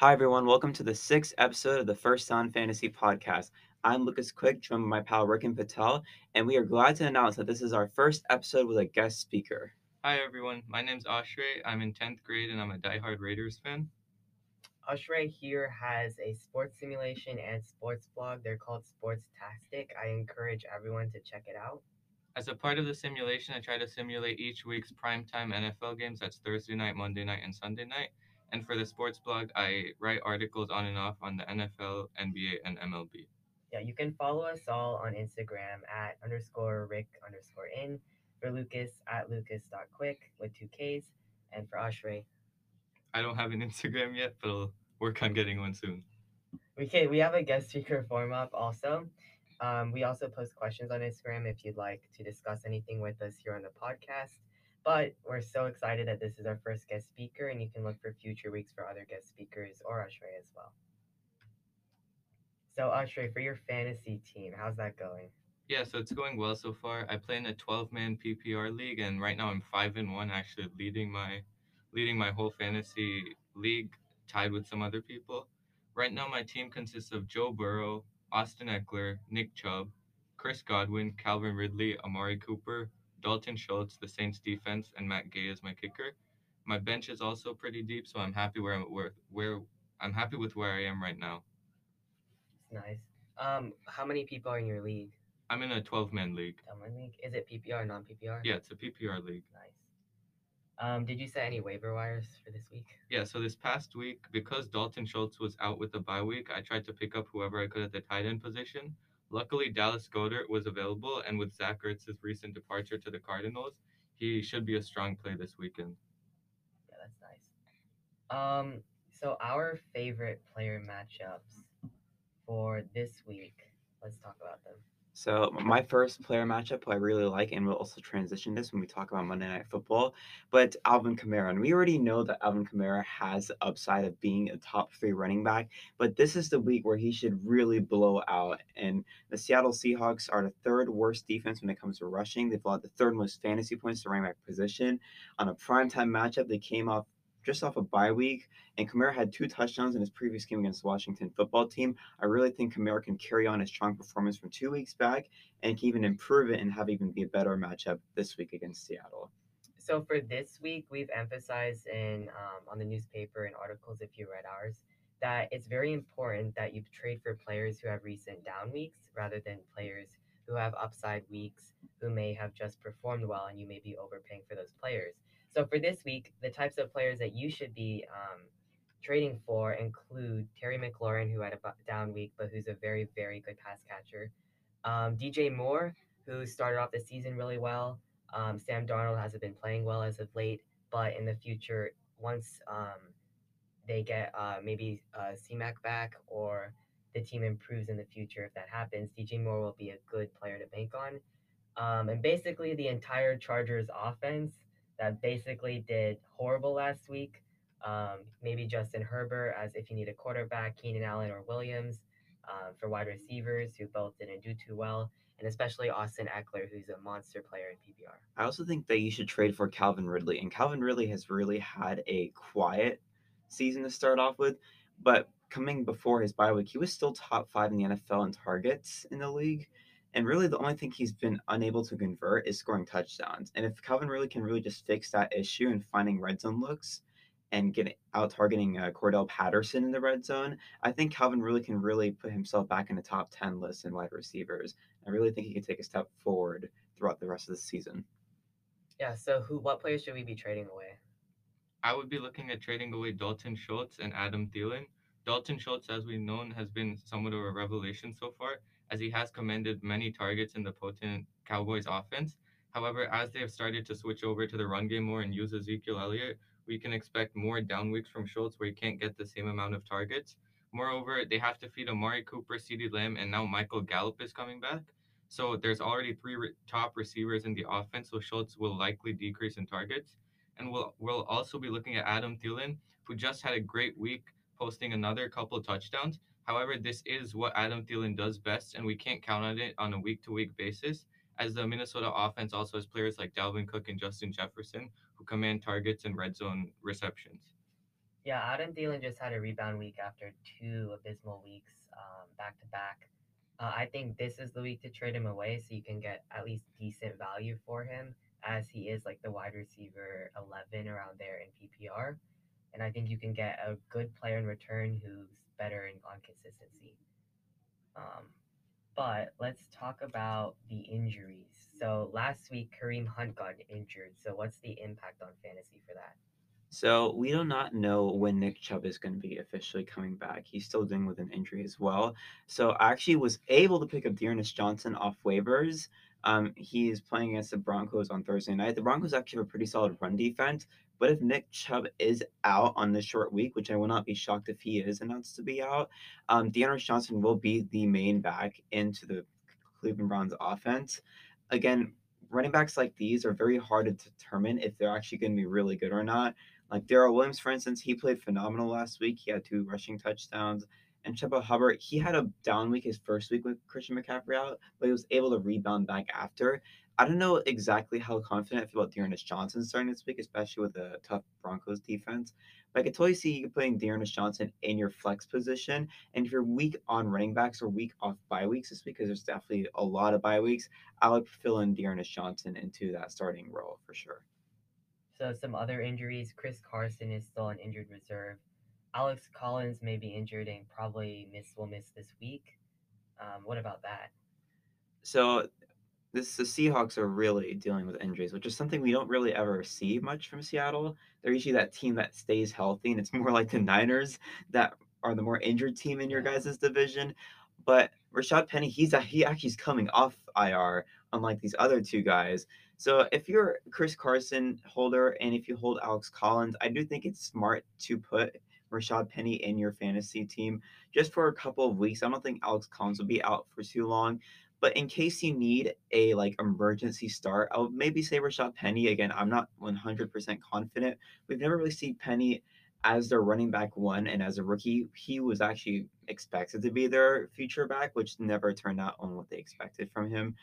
Hi, everyone. Welcome to the sixth episode of the First Down Fantasy Podcast. I'm Lucas Quick, joined by my pal Rikin Patel, and we are glad to announce that this is our first episode with a guest speaker. Hi everyone, my name's Ashray. I'm in 10th grade and I'm a diehard Raiders fan. Ashray here has a sports simulation and sports blog. They're called Sports Tastic. I encourage everyone to check it out. As a part of the simulation, I try to simulate each week's primetime NFL games. That's Thursday night, Monday night, and Sunday night. And for the sports blog, I write articles on and off on the NFL, NBA, and MLB. Yeah, you can follow us all on Instagram at underscore Rick underscore in. For Lucas at lucas.quick with two Ks. And for Ashray, I don't have an Instagram yet, but I'll work on getting one soon. we can we have a guest speaker form up also. Um, we also post questions on Instagram if you'd like to discuss anything with us here on the podcast. But we're so excited that this is our first guest speaker, and you can look for future weeks for other guest speakers or Ashray as well. So Ashray, for your fantasy team, how's that going? Yeah, so it's going well so far. I play in a 12-man PPR league, and right now I'm five and one, actually leading my leading my whole fantasy league, tied with some other people. Right now, my team consists of Joe Burrow, Austin Ekeler, Nick Chubb, Chris Godwin, Calvin Ridley, Amari Cooper, Dalton Schultz, the Saints defense, and Matt Gay as my kicker. My bench is also pretty deep, so I'm happy where I'm where, where I'm happy with where I am right now. It's nice. Um, how many people are in your league? I'm in a 12-man league. Someone league? Is it PPR, non PPR? Yeah, it's a PPR league. Nice. Um, did you set any waiver wires for this week? Yeah, so this past week, because Dalton Schultz was out with the bye week, I tried to pick up whoever I could at the tight end position. Luckily, Dallas Goedert was available, and with Zach Ertz's recent departure to the Cardinals, he should be a strong play this weekend. Yeah, that's nice. Um, so our favorite player matchups for this week. Let's talk about them. So, my first player matchup I really like, and we'll also transition this when we talk about Monday Night Football, but Alvin Kamara. And we already know that Alvin Kamara has the upside of being a top three running back, but this is the week where he should really blow out. And the Seattle Seahawks are the third worst defense when it comes to rushing. They've allowed the third most fantasy points to running back position. On a primetime matchup, they came off just off a bye week, and Kamara had two touchdowns in his previous game against the Washington football team. I really think Kamara can carry on his strong performance from two weeks back and can even improve it and have even be a better matchup this week against Seattle. So for this week, we've emphasized in um, on the newspaper and articles, if you read ours, that it's very important that you trade for players who have recent down weeks rather than players who have upside weeks who may have just performed well and you may be overpaying for those players. So for this week, the types of players that you should be um, trading for include Terry McLaurin, who had a down week, but who's a very, very good pass catcher. Um, DJ Moore, who started off the season really well. Um, Sam Darnold hasn't been playing well as of late, but in the future, once um, they get uh, maybe uh, CMAC back or the team improves in the future, if that happens, DJ Moore will be a good player to bank on. Um, and basically, the entire Chargers offense that basically did horrible last week. Um, maybe Justin Herbert, as if you need a quarterback, Keenan Allen or Williams um, for wide receivers who both didn't do too well, and especially Austin Ekeler, who's a monster player in PPR. I also think that you should trade for Calvin Ridley, and Calvin Ridley has really had a quiet season to start off with, but coming before his bye week, he was still top five in the NFL in targets in the league. And really, the only thing he's been unable to convert is scoring touchdowns. And if Calvin really can really just fix that issue and finding red zone looks and getting out targeting uh, Cordarrelle Patterson in the red zone, I think Calvin really can really put himself back in the top 10 list in wide receivers. I really think he can take a step forward throughout the rest of the season. Yeah. So, who, what players should we be trading away? I would be looking at trading away Dalton Schultz and Adam Thielen. Dalton Schultz, as we've known, has been somewhat of a revelation so far, as he has commanded many targets in the potent Cowboys offense. However, as they have started to switch over to the run game more and use Ezekiel Elliott, we can expect more down weeks from Schultz where he can't get the same amount of targets. Moreover, they have to feed Amari Cooper, CeeDee Lamb, and now Michael Gallup is coming back. So there's already three re- top receivers in the offense, so Schultz will likely decrease in targets. And we'll, we'll also be looking at Adam Thielen, who just had a great week, posting another couple touchdowns. However, this is what Adam Thielen does best, and we can't count on it on a week to week basis, as the Minnesota offense also has players like Dalvin Cook and Justin Jefferson who command targets and red zone receptions. Yeah, Adam Thielen just had a rebound week after two abysmal weeks back to back. I think this is the week to trade him away so you can get at least decent value for him as he is like the wide receiver 11 around there in PPR. And I think you can get a good player in return who's better in, on consistency. Um, but let's talk about the injuries. So last week, Kareem Hunt got injured. So what's the impact on fantasy for that? So we do not know when Nick Chubb is going to be officially coming back. He's still dealing with an injury as well. So I actually was able to pick up D'Ernest Johnson off waivers. Um, he is playing against the Broncos on Thursday night. The Broncos actually have a pretty solid run defense, but if Nick Chubb is out on this short week, which I will not be shocked if he is announced to be out, um, D'Ernest Johnson will be the main back into the Cleveland Browns offense. Again, running backs like these are very hard to determine if they're actually going to be really good or not. Like Darrel Williams, for instance, he played phenomenal last week. He had two rushing touchdowns. And Chuba Hubbard, he had a down week his first week with Christian McCaffrey out, but he was able to rebound back after. I don't know exactly how confident I feel about D'Ernest Johnson starting this week, especially with a tough Broncos defense. But I could totally see you putting D'Ernest Johnson in your flex position. And if you're weak on running backs or weak off bye weeks this week, because there's definitely a lot of bye weeks, I would fill in D'Ernest Johnson into that starting role for sure. So some other injuries. Chris Carson is still an injured reserve. Alex Collins may be injured and probably miss will miss this week. Um, what about that? So this the Seahawks are really dealing with injuries, which is something we don't really ever see much from Seattle. They're usually that team that stays healthy, and it's more like the Niners that are the more injured team in your guys' division. But Rashad Penny, he's a, he actually is coming off IR, unlike these other two guys. So if you're Chris Carson holder and if you hold Alex Collins, I do think it's smart to put Rashad Penny in your fantasy team just for a couple of weeks. I don't think Alex Collins will be out for too long. But in case you need a like emergency start, I would maybe say Rashad Penny again. I'm not 100% confident. We've never really seen Penny as their running back one, and as a rookie, he was actually expected to be their future back, which never turned out on what they expected from him.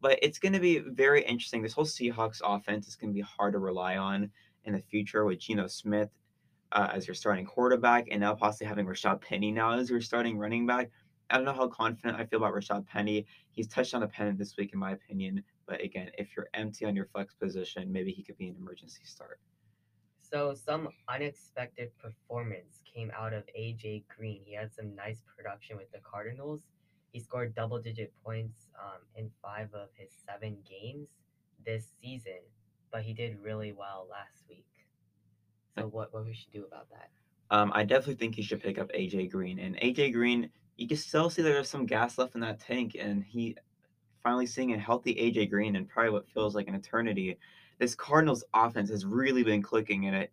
But it's going to be very interesting. This whole Seahawks offense is going to be hard to rely on in the future with Geno Smith uh, as your starting quarterback, and now possibly having Rashad Penny now as your starting running back. I don't know how confident I feel about Rashad Penny. He's touched on a pennant this week, in my opinion. But again, if you're empty on your flex position, maybe he could be an emergency start. So some unexpected performance came out of AJ Green. He had some nice production with the Cardinals. He scored double digit points um, in five of his seven games this season, but he did really well last week. So what what we should do about that? Um, I definitely think you should pick up AJ Green. And AJ Green, you can still see there's some gas left in that tank, and he finally seeing a healthy AJ Green in probably what feels like an eternity. This Cardinals offense has really been clicking in. An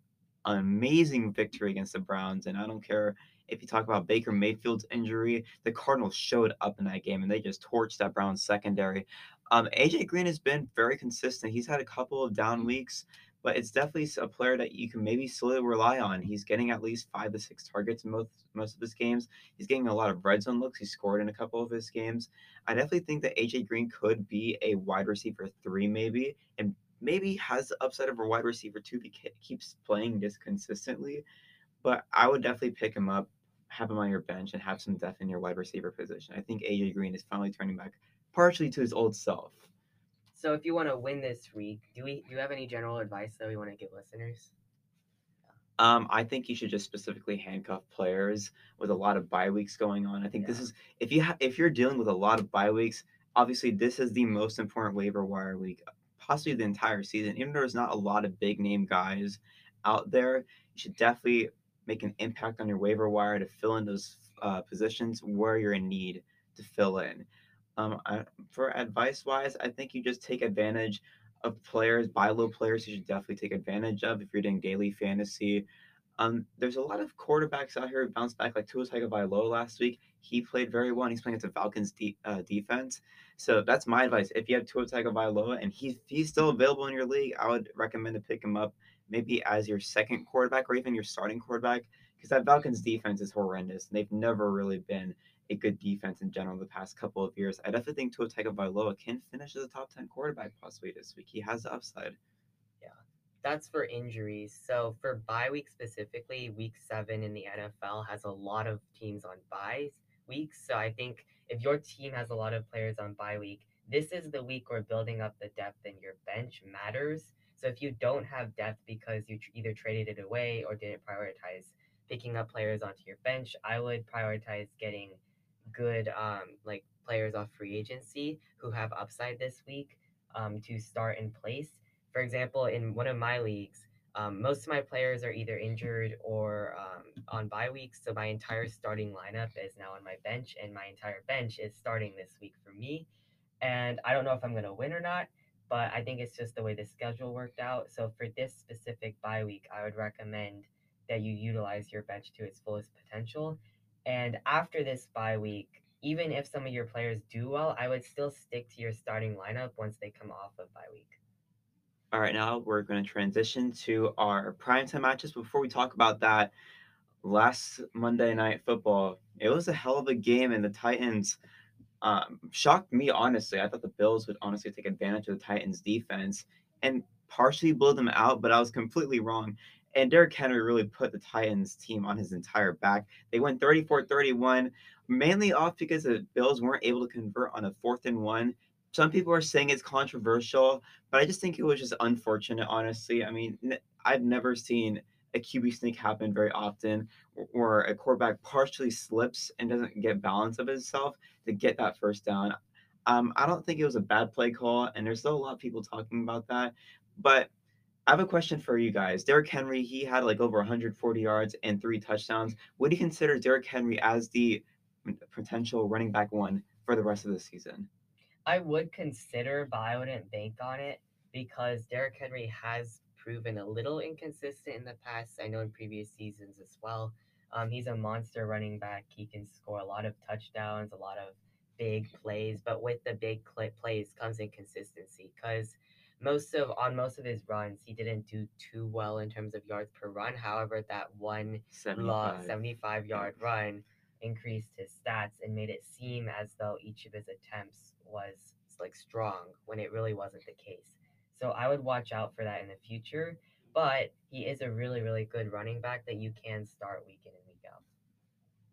amazing victory against the Browns, and I don't care if you talk about Baker Mayfield's injury, the Cardinals showed up in that game and they just torched that Browns secondary. Um, AJ Green has been very consistent. He's had a couple of down weeks, but it's definitely a player that you can maybe slowly rely on. He's getting at least five to six targets in most most of his games. He's getting a lot of red zone looks. He scored in a couple of his games. I definitely think that AJ Green could be a wide receiver three, maybe, and maybe has the upside of a wide receiver two. He keeps playing this consistently, but I would definitely pick him up, have him on your bench, and have some depth in your wide receiver position. I think AJ Green is finally turning back partially to his old self. So if you want to win this week, do we do you have any general advice that we want to give listeners? Um, I think you should just specifically handcuff players with a lot of bye weeks going on. I think this is if you ha- if you're dealing with a lot of bye weeks, obviously this is the most important waiver wire week, possibly the entire season. Even though there's not a lot of big name guys out there, you should definitely make an impact on your waiver wire to fill in those uh, positions where you're in need to fill in. Um, I, for advice wise, I think you just take advantage of players, buy low players you should definitely take advantage of if you're doing daily fantasy. Um, there's a lot of quarterbacks out here who bounced back, like Tua Tagovailoa last week. He played very well, and he's playing against the Falcons de- uh, defense. So that's my advice. If you have Tua Tagovailoa and he's he's still available in your league, I would recommend to pick him up maybe as your second quarterback or even your starting quarterback because that Falcons defense is horrendous. And they've never really been a good defense in general the past couple of years. I definitely think Tua Tagovailoa can finish as a top ten quarterback possibly this week. He has the upside. Yeah. That's for injuries. So for bye week specifically, week seven in the NFL has a lot of teams on bye weeks. So I think if your team has a lot of players on bye week, this is the week where building up the depth in your bench matters. So if you don't have depth because you either traded it away or didn't prioritize picking up players onto your bench, I would prioritize getting good um, like players off free agency who have upside this week um, to start in place. For example, in one of my leagues, um, most of my players are either injured or um, on bye weeks, so my entire starting lineup is now on my bench, and my entire bench is starting this week for me. And I don't know if I'm going to win or not, but I think it's just the way the schedule worked out. So for this specific bye week, I would recommend that you utilize your bench to its fullest potential. And after this bye week, even if some of your players do well, I would still stick to your starting lineup once they come off of bye week. All right, now we're going to transition to our primetime matches. Before we talk about that, last Monday night football, it was a hell of a game, and the Titans um, shocked me, honestly. I thought the Bills would honestly take advantage of the Titans' defense and partially blow them out, but I was completely wrong. And Derrick Henry really put the Titans team on his entire back. They went 34 31, mainly off because the Bills weren't able to convert on a fourth and one. Some people are saying it's controversial, but I just think it was just unfortunate, honestly. I mean, I've never seen a QB sneak happen very often where a quarterback partially slips and doesn't get balance of himself to get that first down. Um, I don't think it was a bad play call, and there's still a lot of people talking about that. But I have a question for you guys. Derrick Henry, he had like over 140 yards and three touchdowns. Would you consider Derrick Henry as the potential running back one for the rest of the season? I would consider, but I wouldn't bank on it because Derrick Henry has proven a little inconsistent in the past. I know in previous seasons as well. Um, he's a monster running back. He can score a lot of touchdowns, a lot of big plays, but with the big plays comes inconsistency because most of on most of his runs he didn't do too well in terms of yards per run. However, that one long 75. 75 yard run increased his stats and made it seem as though each of his attempts was like strong when it really wasn't the case. So I would watch out for that in the future. But he is a really, really good running back that you can start week in and week out.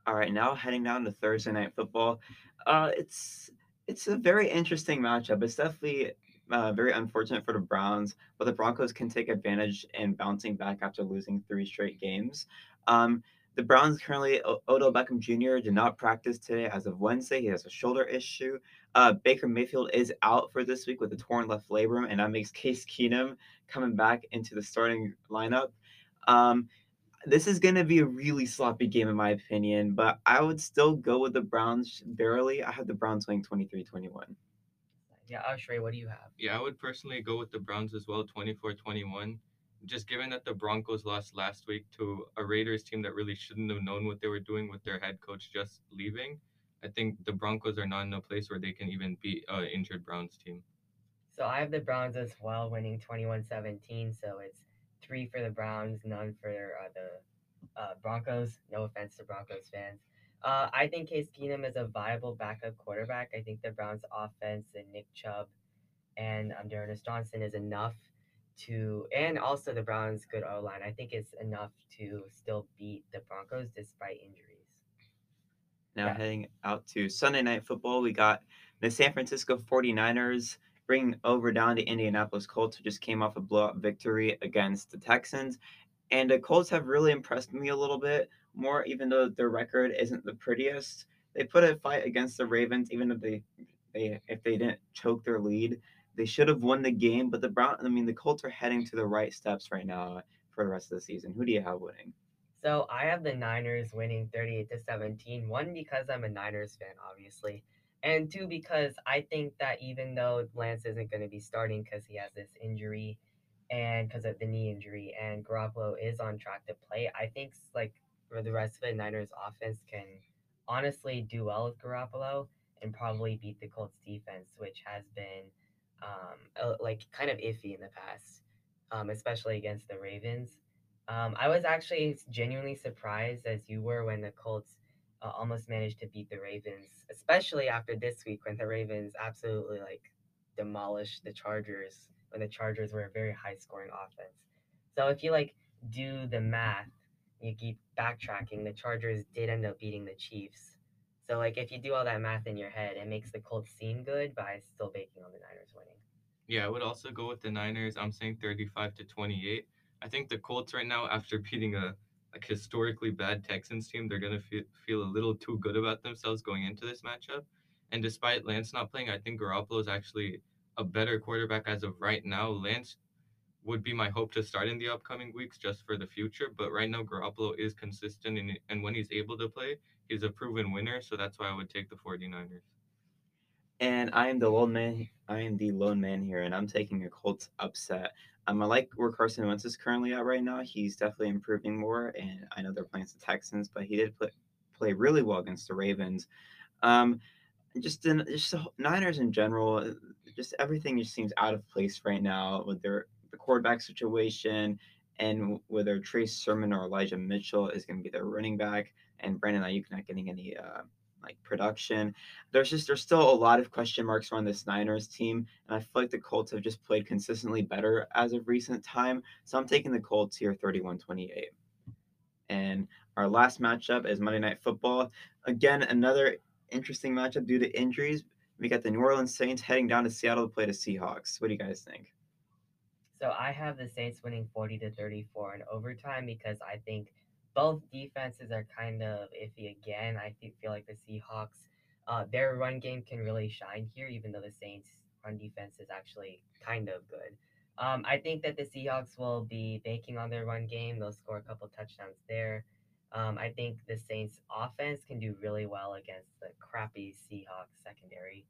All right, now heading down to Thursday night football. Uh, it's it's a very interesting matchup. It's definitely uh, very unfortunate for the Browns, but the Broncos can take advantage in bouncing back after losing three straight games. Um, the Browns currently, O- Odell Beckham Jr. did not practice today as of Wednesday. He has a shoulder issue. Uh, Baker Mayfield is out for this week with a torn left labrum, and that makes Case Keenum coming back into the starting lineup. Um, this is going to be a really sloppy game, in my opinion, but I would still go with the Browns barely. I have the Browns winning 23 21. Yeah, Ashray, what do you have? Yeah, I would personally go with the Browns as well, 24-21. Just given that the Broncos lost last week to a Raiders team that really shouldn't have known what they were doing with their head coach just leaving, I think the Broncos are not in a place where they can even beat an injured Browns team. So I have the Browns as well, winning 21 17. So it's three for the Browns, none for uh, the uh, Broncos. No offense to Broncos fans. Uh, I think Case Keenum is a viable backup quarterback. I think the Browns' offense and Nick Chubb and um, D'Ernest Johnson is enough to, and also the Browns' good O line. I think it's enough to still beat the Broncos despite injuries. Now Yeah. heading out to Sunday night football, we got the San Francisco 49ers bringing over down the Indianapolis Colts, who just came off a blowout victory against the Texans. And the Colts have really impressed me a little bit more, even though their record isn't the prettiest. They put a fight against the Ravens, even if they, they if they didn't choke their lead. They should have won the game, but the Brown I mean the Colts are heading to the right steps right now for the rest of the season. Who do you have winning? So I have the Niners winning 38 to 17. One, because I'm a Niners fan, obviously. And two, because I think that even though Lance isn't going to be starting because he has this injury and because of the knee injury, and Garoppolo is on track to play, I think like for the rest of the Niners offense can honestly do well with Garoppolo and probably beat the Colts defense, which has been um, like kind of iffy in the past, um, especially against the Ravens. Um, I was actually genuinely surprised, as you were, when the Colts uh, almost managed to beat the Ravens, especially after this week when the Ravens absolutely like demolished the Chargers when the Chargers were a very high scoring offense. So if you like do the math, you keep backtracking, the Chargers did end up beating the Chiefs. So like if you do all that math in your head, it makes the Colts seem good, by still baking on the Niners winning. Yeah, I would also go with the Niners. I'm saying 35 to 28. I think the Colts right now, after beating a like historically bad Texans team, they're gonna feel feel a little too good about themselves going into this matchup. And despite Lance not playing, I think Garoppolo is actually a better quarterback as of right now. Lance would be my hope to start in the upcoming weeks just for the future. But right now, Garoppolo is consistent, and, and when he's able to play, he's a proven winner. So that's why I would take the 49ers. And I am the lone man. I am the lone man here, and I'm taking a Colts upset. Um, I like where Carson Wentz is currently at right now. He's definitely improving more, and I know they're playing the Texans, but he did play, play really well against the Ravens. Um, just in just the Niners in general, just everything just seems out of place right now with their the quarterback situation and whether Trey Sermon or Elijah Mitchell is going to be their running back, and Brandon Aiyuk not getting any uh, like production. There's just there's still a lot of question marks around this Niners team, and I feel like the Colts have just played consistently better as of recent time. So I'm taking the Colts here 31-28. And our last matchup is Monday Night Football. Again, another interesting matchup due to injuries. We got the New Orleans Saints heading down to Seattle to play the Seahawks. What do you guys think? So I have the Saints winning 40 to 34 in overtime because I think both defenses are kind of iffy again. I feel like the Seahawks, uh, their run game can really shine here, even though the Saints' run defense is actually kind of good. Um, I think that the Seahawks will be banking on their run game. They'll score a couple touchdowns there. Um, I think the Saints' offense can do really well against the crappy Seahawks secondary.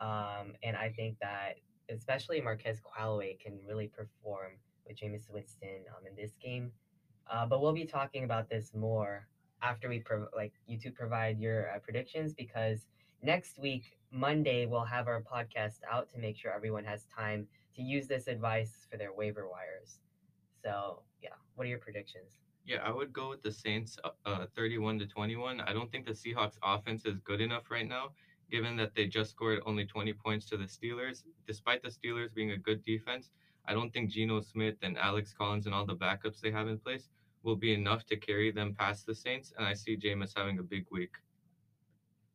Um, and I think that especially Marquez Callaway can really perform with Jameis Winston um, in this game. Uh, but we'll be talking about this more after we prov- like you two provide your uh, predictions because next week Monday we'll have our podcast out to make sure everyone has time to use this advice for their waiver wires. So yeah, what are your predictions? Yeah, I would go with the Saints, uh, uh 31 to 21. I don't think the Seahawks offense is good enough right now, given that they just scored only 20 points to the Steelers. Despite the Steelers being a good defense, I don't think Geno Smith and Alex Collins and all the backups they have in place will be enough to carry them past the Saints. And I see Jameis having a big week.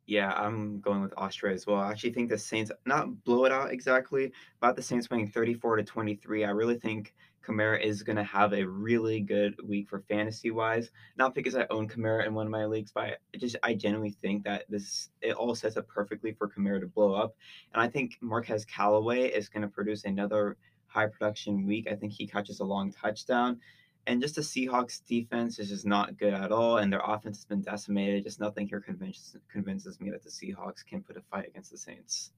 Yeah, I'm going with Ashray as well. I actually think the Saints not blow it out exactly, but the Saints winning 34 to 23. I really think Kamara is going to have a really good week for fantasy wise. Not because I own Kamara in one of my leagues, but I just I genuinely think that this it all sets up perfectly for Kamara to blow up. And I think Marquez Callaway is going to produce another high production week. I think he catches a long touchdown. And just the Seahawks defense is just not good at all, and their offense has been decimated. Just nothing here convinces convinces me that the Seahawks can put a fight against the Saints.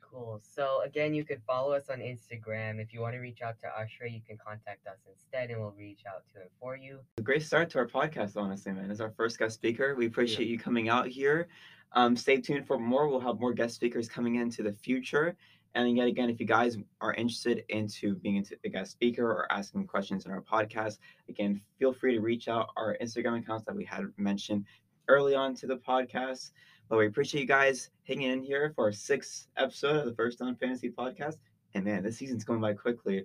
Cool. So again, you can follow us on Instagram. If you want to reach out to Ashra, you can contact us instead, and we'll reach out to him for you. A great start to our podcast, honestly, man. As our first guest speaker, we appreciate yeah. you coming out here. Um, stay tuned for more. We'll have more guest speakers coming into the future. And yet again, if you guys are interested into being into a guest speaker or asking questions in our podcast, again, feel free to reach out our Instagram accounts that we had mentioned early on to the podcast. But we appreciate you guys hanging in here for our sixth episode of the First Down Fantasy Podcast. And man, this season's going by quickly.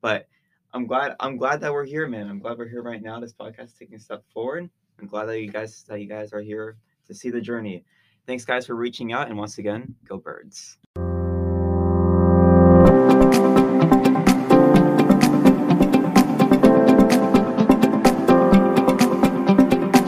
But I'm glad I'm glad that we're here, man. I'm glad we're here right now. This podcast is taking a step forward. I'm glad that you guys that you guys are here to see the journey. Thanks guys for reaching out and once again, go birds.